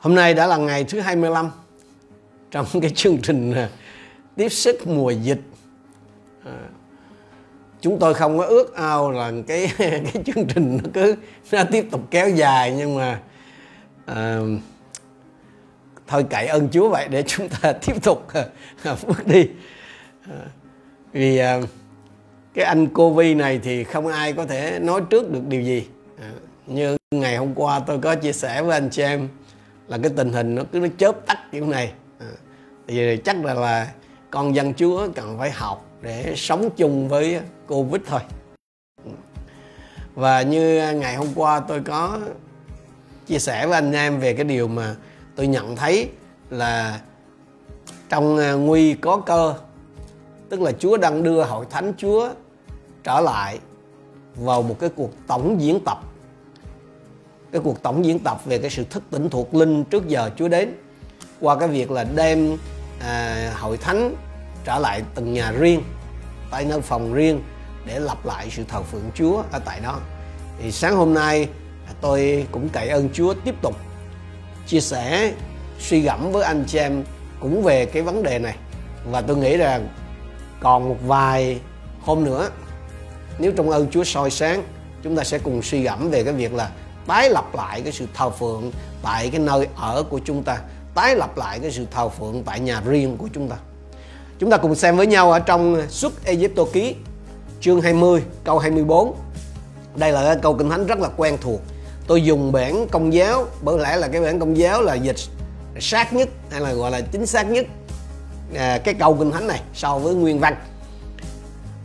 Hôm nay đã là ngày thứ 25 trong cái chương trình à, tiếp sức mùa dịch. À, chúng tôi không có ước ao là cái cái chương trình nó cứ nó tiếp tục kéo dài nhưng mà à, thôi cậy ơn Chúa vậy để chúng ta tiếp tục à, à, bước đi. À, vì à, cái anh Covid này thì không ai có thể nói trước được điều gì. À, như ngày hôm qua tôi có chia sẻ với anh chị em là cái tình hình nó cứ nó chớp tắt kiểu này. À, thì chắc là là con dân chúa cần phải học để sống chung với covid thôi. Và như ngày hôm qua tôi có chia sẻ với anh em về cái điều mà tôi nhận thấy là trong à, nguy có cơ tức là chúa đang đưa hội thánh chúa trở lại vào một cái cuộc tổng diễn tập cái cuộc tổng diễn tập về cái sự thức tỉnh thuộc linh trước giờ Chúa đến qua cái việc là đem à, hội thánh trở lại từng nhà riêng tại nơi phòng riêng để lặp lại sự thờ phượng Chúa ở tại đó. Thì sáng hôm nay à, tôi cũng cậy ơn Chúa tiếp tục chia sẻ suy gẫm với anh chị em cũng về cái vấn đề này. Và tôi nghĩ rằng còn một vài hôm nữa nếu trong ơn Chúa soi sáng chúng ta sẽ cùng suy gẫm về cái việc là tái lập lại cái sự thờ phượng tại cái nơi ở của chúng ta tái lập lại cái sự thờ phượng tại nhà riêng của chúng ta. Chúng ta cùng xem với nhau ở trong xuất Egypto ký chương 20 câu 24 đây là cái câu kinh thánh rất là quen thuộc. Tôi dùng bản công giáo bởi lẽ là cái bản công giáo là dịch sát nhất hay là gọi là chính xác nhất à, cái câu kinh thánh này so với nguyên văn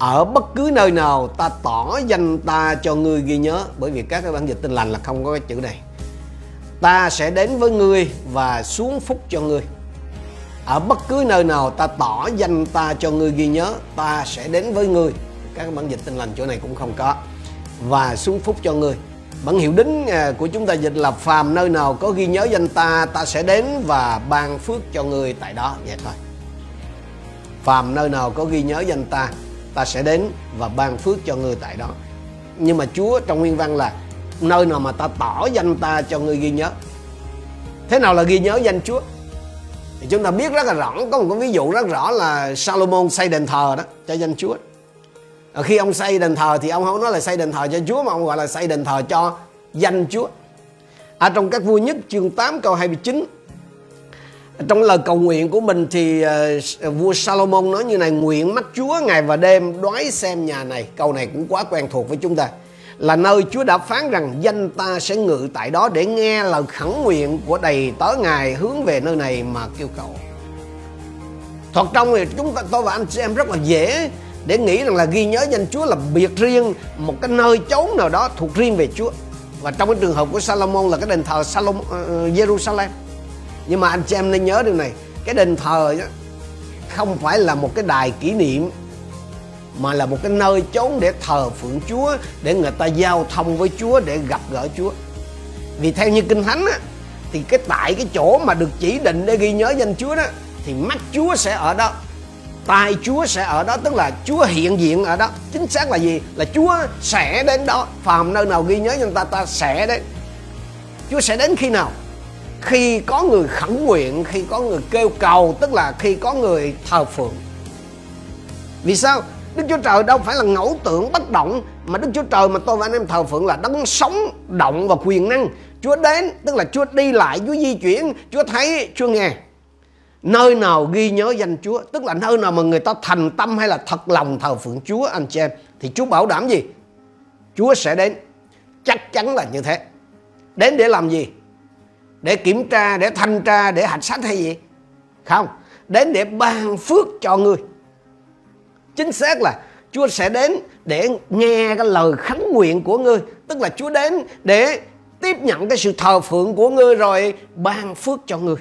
ở bất cứ nơi nào, ta tỏ danh ta cho ngươi ghi nhớ. Bởi vì các cái bản dịch tin lành là không có cái chữ này. Ta sẽ đến với ngươi và xuống phúc cho ngươi. Ở bất cứ nơi nào, ta tỏ danh ta cho ngươi ghi nhớ, ta sẽ đến với ngươi. Các bản dịch tin lành chỗ này cũng không có. Và xuống phúc cho ngươi. Bản hiệu đính à, của chúng ta dịch là phàm nơi nào có ghi nhớ danh ta ta sẽ đến và ban phước cho ngươi tại đó. Vậy thôi. Phàm nơi nào có ghi nhớ danh ta ta sẽ đến và ban phước cho người tại đó. Nhưng mà Chúa trong nguyên văn là, nơi nào mà ta tỏ danh ta cho người ghi nhớ. Thế nào là ghi nhớ danh Chúa? Thì chúng ta biết rất là rõ, có một cái ví dụ rất rõ là Salomon xây đền thờ đó cho danh Chúa. Ở khi ông xây đền thờ thì ông không nói là xây đền thờ cho Chúa, mà ông gọi là xây đền thờ cho danh Chúa. Ở trong các vua nhất chương 8 câu 29 trong lời cầu nguyện của mình thì uh, vua Salomon nói như này nguyện mắt Chúa ngày và đêm đoái xem nhà này. Câu này cũng quá quen thuộc với chúng ta. Là nơi Chúa đã phán rằng danh ta sẽ ngự tại đó để nghe lời khẩn nguyện của đầy tớ ngài hướng về nơi này mà kêu cầu. Thật trong thì chúng ta tôi và anh chị em rất là dễ để nghĩ rằng là ghi nhớ danh Chúa là biệt riêng một cái nơi chốn nào đó thuộc riêng về Chúa. Và trong cái trường hợp của Salomon là cái đền thờ Salomon, uh, ờ, Jerusalem nhưng mà anh chị em nên nhớ điều này cái đền thờ đó, không phải là một cái đài kỷ niệm mà là một cái nơi chốn để thờ phượng Chúa để người ta giao thông với Chúa để gặp gỡ Chúa. Vì theo như kinh thánh á, thì cái tại cái chỗ mà được chỉ định để ghi nhớ danh Chúa đó thì mắt Chúa sẽ ở đó tai Chúa sẽ ở đó tức là Chúa hiện diện ở đó. Chính xác là gì? Là Chúa sẽ đến đó phàm nơi nào ghi nhớ danh ta ta sẽ đến. Chúa sẽ đến khi nào? Khi có người khẩn nguyện khi có người kêu cầu tức là khi có người thờ phượng. Vì sao? Đức Chúa Trời đâu phải là ngẫu tượng bất động Mà Đức Chúa Trời mà tôi và anh em thờ phượng là đấng sống, động và quyền năng. Chúa đến, tức là Chúa đi lại, Chúa di chuyển Chúa thấy, Chúa nghe. Nơi nào ghi nhớ danh Chúa Tức là nơi nào mà người ta thành tâm hay là thật lòng thờ phượng Chúa anh chị em Thì Chúa bảo đảm gì? Chúa sẽ đến. Chắc chắn là như thế. Đến để làm gì? Để kiểm tra, để thanh tra, để hạch sách hay gì? Không. Đến để ban phước cho người. chính xác là Chúa sẽ đến để nghe cái lời khấn nguyện của ngươi tức là Chúa đến để tiếp nhận cái sự thờ phượng của ngươi rồi ban phước cho ngươi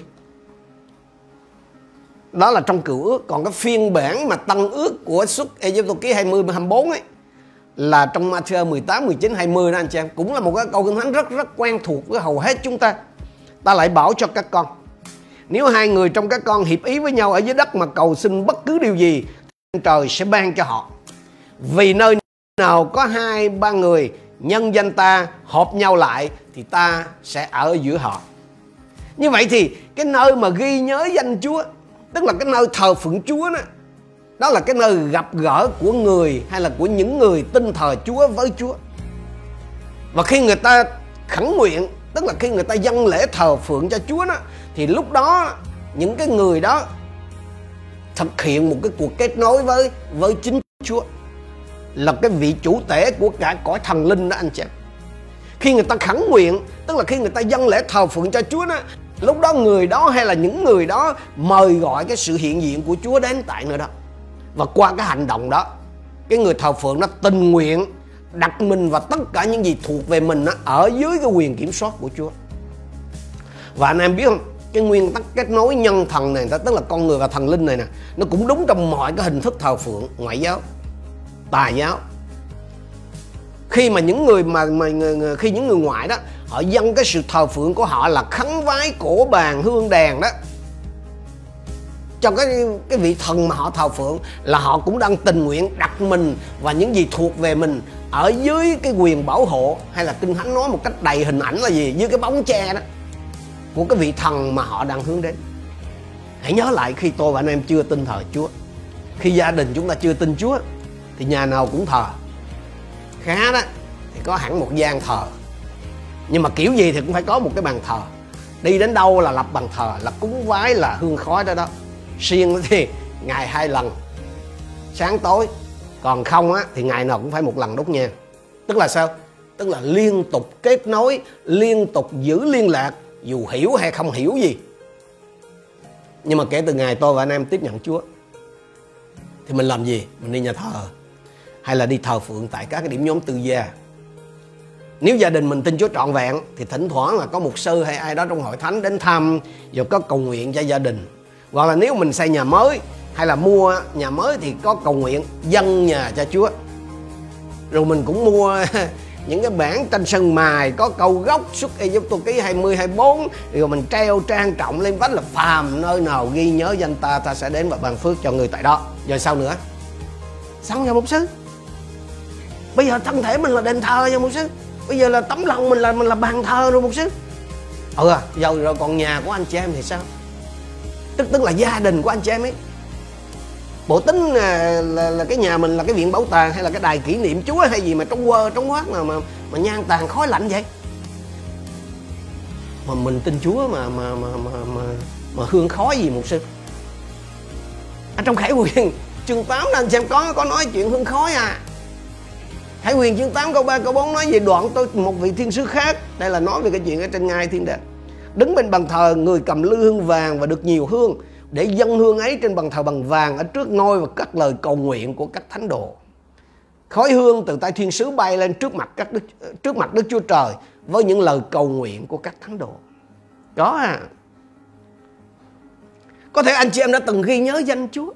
đó là trong cựu ước. Còn cái phiên bản mà tăng ước của xuất Egypto ký 20 24 ấy, là trong Matthew 18 19 20 đó anh chị em, cũng là một cái câu kinh thánh rất rất quen thuộc với hầu hết chúng ta ta lại bảo cho các con. Nếu hai người trong các con hiệp ý với nhau ở dưới đất mà cầu xin bất cứ điều gì, thì trời sẽ ban cho họ. Vì nơi nào có hai, ba người, nhân danh ta hợp nhau lại, thì ta sẽ ở giữa họ. Như vậy thì cái nơi mà ghi nhớ danh Chúa, tức là cái nơi thờ phượng Chúa đó đó là cái nơi gặp gỡ của người hay là của những người tin thờ Chúa với Chúa. Và khi người ta khẩn nguyện tức là khi người ta dâng lễ thờ phượng cho Chúa đó, thì lúc đó những cái người đó thực hiện một cái cuộc kết nối với với chính Chúa, là cái vị chủ tể của cả cõi thần linh đó anh chị khi người ta khẳng nguyện, tức là khi người ta dâng lễ thờ phượng cho Chúa đó, lúc đó người đó hay là những người đó mời gọi cái sự hiện diện của Chúa đến tại nơi đó. Và qua cái hành động đó, cái người thờ phượng nó tình nguyện đặt mình và tất cả những gì thuộc về mình nó ở dưới cái quyền kiểm soát của Chúa. Và anh em biết không cái nguyên tắc kết nối nhân thần này tức là con người và thần linh này nè nó cũng đúng trong mọi cái hình thức thờ phượng ngoại giáo tà giáo. Khi mà những người mà, mà khi những người ngoại đó họ dâng cái sự thờ phượng của họ là khấn vái cổ bàn hương đèn đó cho cái cái vị thần mà họ thờ phượng là họ cũng đang tình nguyện đặt mình và những gì thuộc về mình ở dưới cái quyền bảo hộ hay là kinh thánh nói một cách đầy hình ảnh là gì? Dưới cái bóng che đó, của cái vị thần mà họ đang hướng đến. Hãy nhớ lại khi tôi và anh em chưa tin thờ Chúa. Khi gia đình chúng ta chưa tin Chúa, thì nhà nào cũng thờ. Khá đó, thì có hẳn một gian thờ. Nhưng mà kiểu gì thì cũng phải có một cái bàn thờ. Đi đến đâu là lập bàn thờ, là cúng vái là hương khói đó đó siêng thì ngày hai lần. Sáng tối, còn không á, thì ngày nào cũng phải một lần đốt nhang. Tức là sao? Tức là liên tục kết nối, liên tục giữ liên lạc, dù hiểu hay không hiểu gì. Nhưng mà kể từ ngày tôi và anh em tiếp nhận Chúa, thì mình làm gì? Mình đi nhà thờ. Hay là đi thờ phượng tại các cái điểm nhóm tư gia. Nếu gia đình mình tin Chúa trọn vẹn, thì thỉnh thoảng là có một sư hay ai đó trong hội thánh đến thăm, rồi có cầu nguyện cho gia đình hoặc là nếu mình xây nhà mới hay là mua nhà mới thì có cầu nguyện dân nhà cho Chúa. Rồi mình cũng mua những cái bản tranh sân mài, có câu gốc xuất Ai Cập ký 20 24 rồi mình treo trang trọng lên vách là phàm nơi nào ghi nhớ danh ta ta sẽ đến và ban phước cho người tại đó. Rồi sao nữa? Sẵn cho một sư. Bây giờ thân thể mình là đền thờ nha một sư. Bây giờ là tấm lòng mình là mình là bàn thờ rồi một sư. Ừ à, giờ rồi còn nhà của anh chị em thì sao? Tức tức là gia đình của anh chị em ấy. Bộ tính là, là, là cái nhà mình là cái viện bảo tàng hay là cái đài kỷ niệm chúa hay gì mà trong quơ trong quát mà mà mà nhan tàn khói lạnh vậy? Mà mình tin chúa mà mà mà mà mà, mà hương khói gì một sư? Ở trong khải quyền chương 8 anh xem có có nói chuyện hương khói à? Khải quyền chương 8 câu 3 câu 4 nói về đoạn tôi một vị thiên sứ khác. Đây là nói về cái chuyện ở trên ngai thiên đàng. Đứng bên bàn thờ người cầm lư hương vàng và được nhiều hương để dân hương ấy trên bàn thờ bằng vàng ở trước ngôi và các lời cầu nguyện của các thánh đồ. Khói hương từ tay thiên sứ bay lên trước mặt các đức, trước mặt Đức Chúa Trời với những lời cầu nguyện của các thánh đồ. Có à. Có thể anh chị em đã từng ghi nhớ danh Chúa.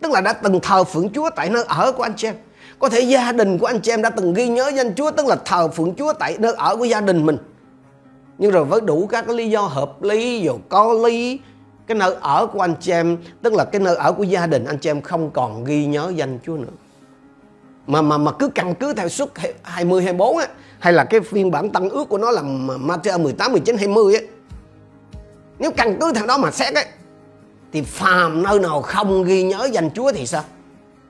Tức là đã từng thờ phượng Chúa tại nơi ở của anh chị em. Có thể gia đình của anh chị em đã từng ghi nhớ danh Chúa tức là thờ phượng Chúa tại nơi ở của gia đình mình. Nhưng rồi với đủ các lý do hợp lý, dù có lý, cái nơi ở của anh chị em tức là cái nơi ở của gia đình anh chị em không còn ghi nhớ danh Chúa nữa. Mà mà mà cứ căn cứ theo suất 20 24 á hay là cái phiên bản tăng ước của nó là Matthew 18 19 20 á. Nếu căn cứ theo đó mà xét ấy thì phàm nơi nào không ghi nhớ danh Chúa thì sao?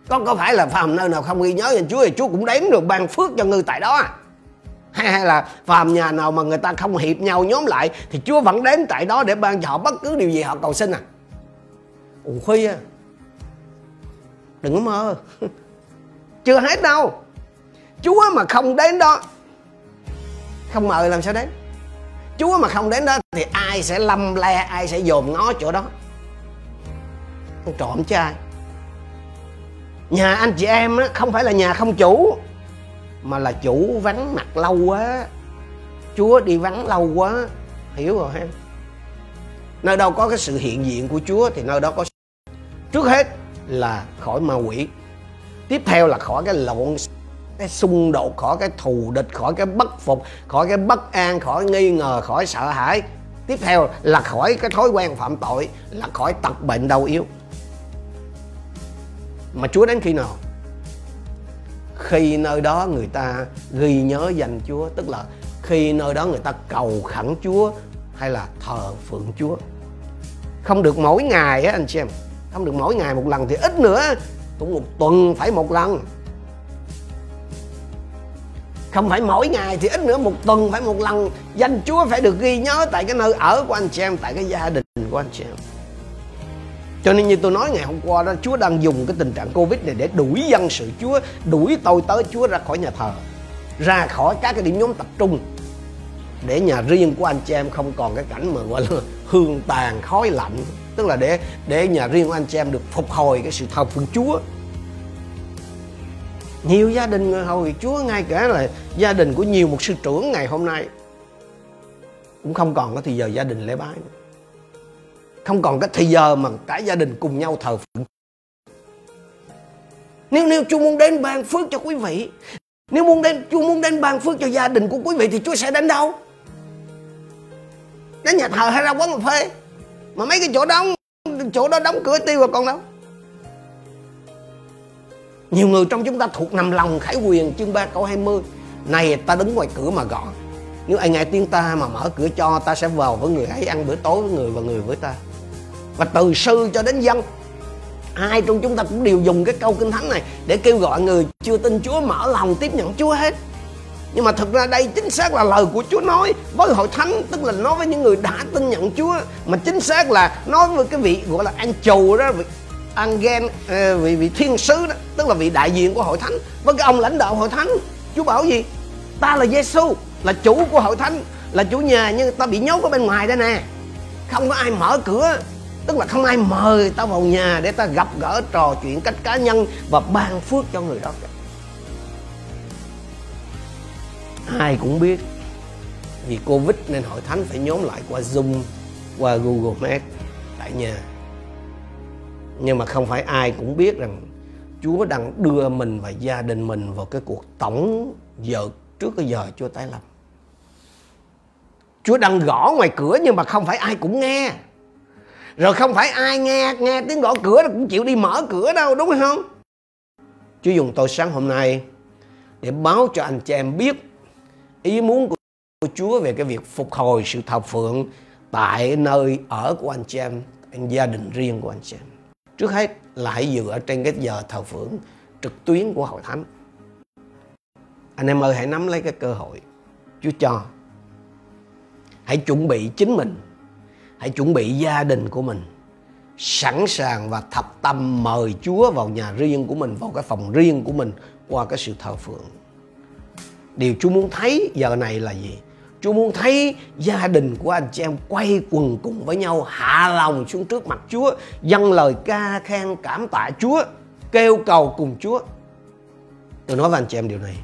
Có có phải là phàm nơi nào không ghi nhớ danh Chúa thì Chúa cũng đến rồi ban phước cho người tại đó à? Hay, hay là phàm nhà nào mà người ta không hiệp nhau nhóm lại thì Chúa vẫn đến tại đó để ban cho họ bất cứ điều gì họ cầu xin à? Ồ à đừng có mơ. Chưa hết đâu. Chúa mà không đến đó không mời làm sao đến? Chúa mà không đến đó thì ai sẽ lâm le ai sẽ dồn ngó chỗ đó? Con trộm trai nhà anh chị em á, không phải là nhà không chủ mà là chủ vắng mặt lâu quá. Chúa đi vắng lâu quá. Hiểu rồi ha? Nơi đâu có cái sự hiện diện của chúa thì nơi đó có trước hết là khỏi ma quỷ. Tiếp theo là khỏi cái lộn, cái xung đột, khỏi cái thù địch, khỏi cái bất phục, khỏi cái bất an, khỏi nghi ngờ, khỏi sợ hãi. Tiếp theo là khỏi cái thói quen phạm tội, là khỏi tật bệnh đau yếu. Mà chúa đến khi nào? Khi nơi đó người ta ghi nhớ danh Chúa, tức là khi nơi đó người ta cầu khẩn Chúa hay là thờ phượng Chúa. Không được mỗi ngày á anh chị em. Không được mỗi ngày một lần thì ít nữa, cũng một tuần phải một lần. Không phải mỗi ngày thì ít nữa một tuần phải một lần. Danh Chúa phải được ghi nhớ tại cái nơi ở của anh chị em, tại cái gia đình của anh chị em cho nên như tôi nói ngày hôm qua đó, Chúa đang dùng cái tình trạng Covid này để đuổi dân sự Chúa, đuổi tôi tới Chúa ra khỏi nhà thờ, ra khỏi các cái điểm nhóm tập trung. Để nhà riêng của anh chị em không còn cái cảnh mà, gọi là, hương tàn, khói lạnh. Tức là để để nhà riêng của anh chị em được phục hồi cái sự thờ phượng Chúa. Nhiều gia đình người hầu Chúa ngay cả là gia đình của nhiều một sư trưởng ngày hôm nay cũng không còn có thì giờ gia đình lễ bái nữa không còn cái thời giờ mà cả gia đình cùng nhau thờ phượng. Nếu nếu Chúa muốn đến ban phước cho quý vị, nếu muốn đến, Chúa muốn đến ban phước cho gia đình của quý vị thì Chúa sẽ đến đâu? Đến nhà thờ hay ra quán cà phê? Mà mấy cái chỗ đóng chỗ đó đóng cửa tiêu rồi còn đâu? Nhiều người trong chúng ta thuộc nằm lòng khải quyền, chương 3 câu 20 Này, ta đứng ngoài cửa mà gọi Nếu ai nghe tiếng ta mà mở cửa cho, Ta sẽ vào với người ấy, ăn bữa tối với người và người với ta. Và từ sư cho đến dân, Ai trong chúng ta cũng đều dùng cái câu kinh thánh này Để kêu gọi người chưa tin Chúa mở lòng tiếp nhận Chúa hết. Nhưng mà thực ra đây chính xác là lời của Chúa nói với hội thánh, tức là nói với những người đã tin nhận Chúa, mà chính xác là nói với cái vị gọi là anh chầu đó, vị angel ghen ờ, vị vị thiên sứ đó, tức là vị đại diện của hội thánh. Với cái ông lãnh đạo hội thánh, Chúa bảo gì? Ta là Giêsu là chủ của hội thánh, là chủ nhà nhưng ta bị nhốt ở bên ngoài đây nè. Không có ai mở cửa tức là không ai mời ta vào nhà để ta gặp gỡ, trò chuyện cách cá nhân và ban phước cho người đó. Ai cũng biết, vì covid nên hội thánh phải nhóm lại qua zoom, qua google meet tại nhà. Nhưng mà không phải ai cũng biết rằng chúa đang đưa mình và gia đình mình vào cái cuộc tổng vợ trước cái giờ chúa tái lập. Chúa đang gõ ngoài cửa nhưng mà không phải ai cũng nghe rồi không phải ai nghe nghe tiếng gõ cửa cũng chịu đi mở cửa đâu đúng không chúa dùng tôi sáng hôm nay để báo cho anh chị em biết ý muốn của Chúa về cái việc phục hồi sự thờ phượng tại nơi ở của anh chị em, gia đình riêng của anh chị em. Trước hết là hãy dựa trên cái giờ thờ phượng trực tuyến của hội thánh. Anh em ơi hãy nắm lấy cái cơ hội Chúa cho. Hãy chuẩn bị chính mình, hãy chuẩn bị gia đình của mình. Sẵn sàng và thập tâm mời Chúa vào nhà riêng của mình, vào cái phòng riêng của mình qua cái sự thờ phượng. Điều Chúa muốn thấy giờ này là gì? Chúa muốn thấy gia đình của anh chị em quay quần cùng với nhau hạ lòng xuống trước mặt Chúa dâng lời ca khen cảm tạ Chúa kêu cầu cùng Chúa. Tôi nói với anh chị em điều này.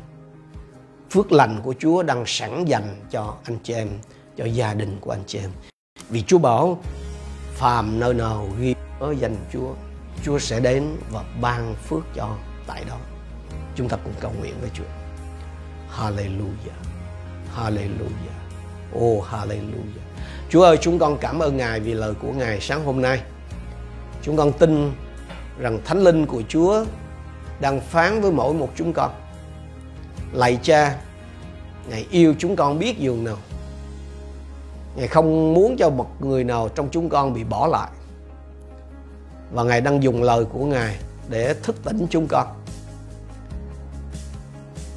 Phước lành của Chúa đang sẵn dành cho anh chị em cho gia đình của anh chị em vì Chúa bảo phàm nơi nào ghi nhớ danh Chúa Chúa sẽ đến và ban phước cho tại đó chúng ta cùng cầu nguyện với Chúa Hallelujah. Hallelujah. Oh hallelujah. Chúa ơi, chúng con cảm ơn Ngài vì lời của Ngài sáng hôm nay. Chúng con tin rằng Thánh Linh của Chúa đang phán với mỗi một chúng con. Lạy Cha, Ngài yêu chúng con biết dường nào. Ngài không muốn cho một người nào trong chúng con bị bỏ lại. Và Ngài đang dùng lời của Ngài để thức tỉnh chúng con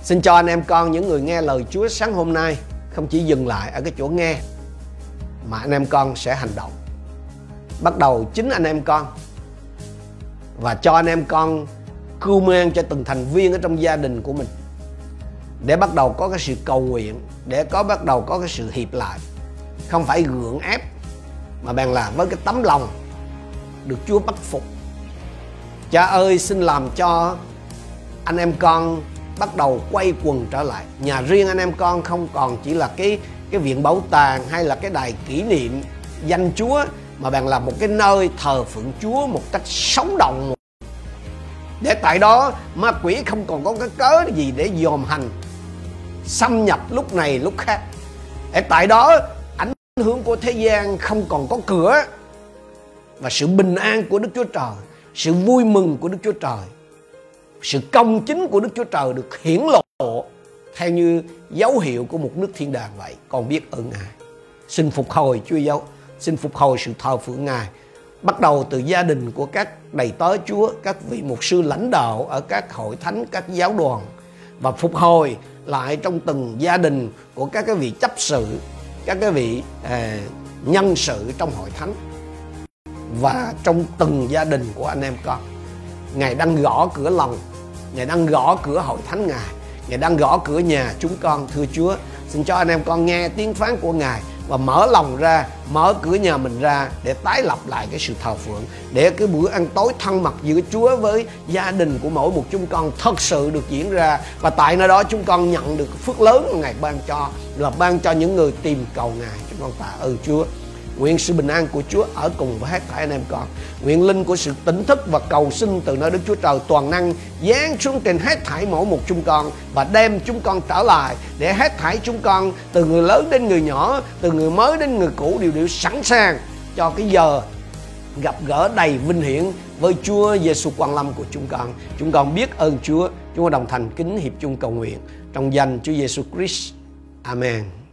Xin cho anh em con, những người nghe lời Chúa sáng hôm nay, không chỉ dừng lại ở cái chỗ nghe, mà anh em con sẽ hành động. Bắt đầu chính anh em con, và cho anh em con cưu mang cho từng thành viên ở trong gia đình của mình, để bắt đầu có cái sự cầu nguyện, để có bắt đầu có cái sự hiệp lại không phải gượng ép, mà bạn làm với cái tấm lòng được Chúa bắt phục. Cha ơi, xin làm cho anh em con bắt đầu quay quần trở lại. Nhà riêng anh em con không còn chỉ là cái cái viện bảo tàng hay là cái đài kỷ niệm danh Chúa, mà bạn làm một cái nơi thờ phượng Chúa một cách sống động. Để tại đó, ma quỷ không còn có cái cớ gì để dòm hành, xâm nhập lúc này lúc khác. Để tại đó hướng của thế gian không còn có cửa. Và sự bình an của Đức Chúa Trời, sự vui mừng của Đức Chúa Trời, sự công chính của Đức Chúa Trời được hiển lộ theo như dấu hiệu của một nước thiên đàng vậy. Con biết ơn Ngài. Xin phục hồi, Chúa giáo xin phục hồi sự thờ phượng Ngài. Bắt đầu từ gia đình của các đầy tớ Chúa, các vị mục sư lãnh đạo ở các hội thánh, các giáo đoàn. Và phục hồi lại trong từng gia đình của các cái vị chấp sự các cái vị à, nhân sự trong hội thánh và trong từng gia đình của anh em con. Ngài đang gõ cửa lòng ngài đang gõ cửa hội thánh ngài ngài đang gõ cửa nhà chúng con thưa chúa. Xin cho anh em con nghe tiếng phán của ngài và mở lòng ra, mở cửa nhà mình ra để tái lập lại cái sự thờ phượng. Để cái bữa ăn tối thân mật giữa Chúa với gia đình của mỗi một chúng con thật sự được diễn ra. Và tại nơi đó chúng con nhận được phước lớn mà Ngài ban cho, là ban cho những người tìm cầu Ngài. Chúng con tạ ơn Chúa. Nguyện sự bình an của Chúa ở cùng với hết thảy anh em con. Nguyện linh của sự tỉnh thức và cầu xin từ nơi Đức Chúa Trời toàn năng giáng xuống trên hết thảy mỗi một chúng con và đem chúng con trở lại để hết thảy chúng con từ người lớn đến người nhỏ, từ người mới đến người cũ đều đều sẵn sàng cho cái giờ gặp gỡ đầy vinh hiển với Chúa Giêsu quan lâm của chúng con. Chúng con biết ơn Chúa. Chúng con đồng thành kính hiệp chung cầu nguyện trong danh Chúa Giêsu Christ. Amen.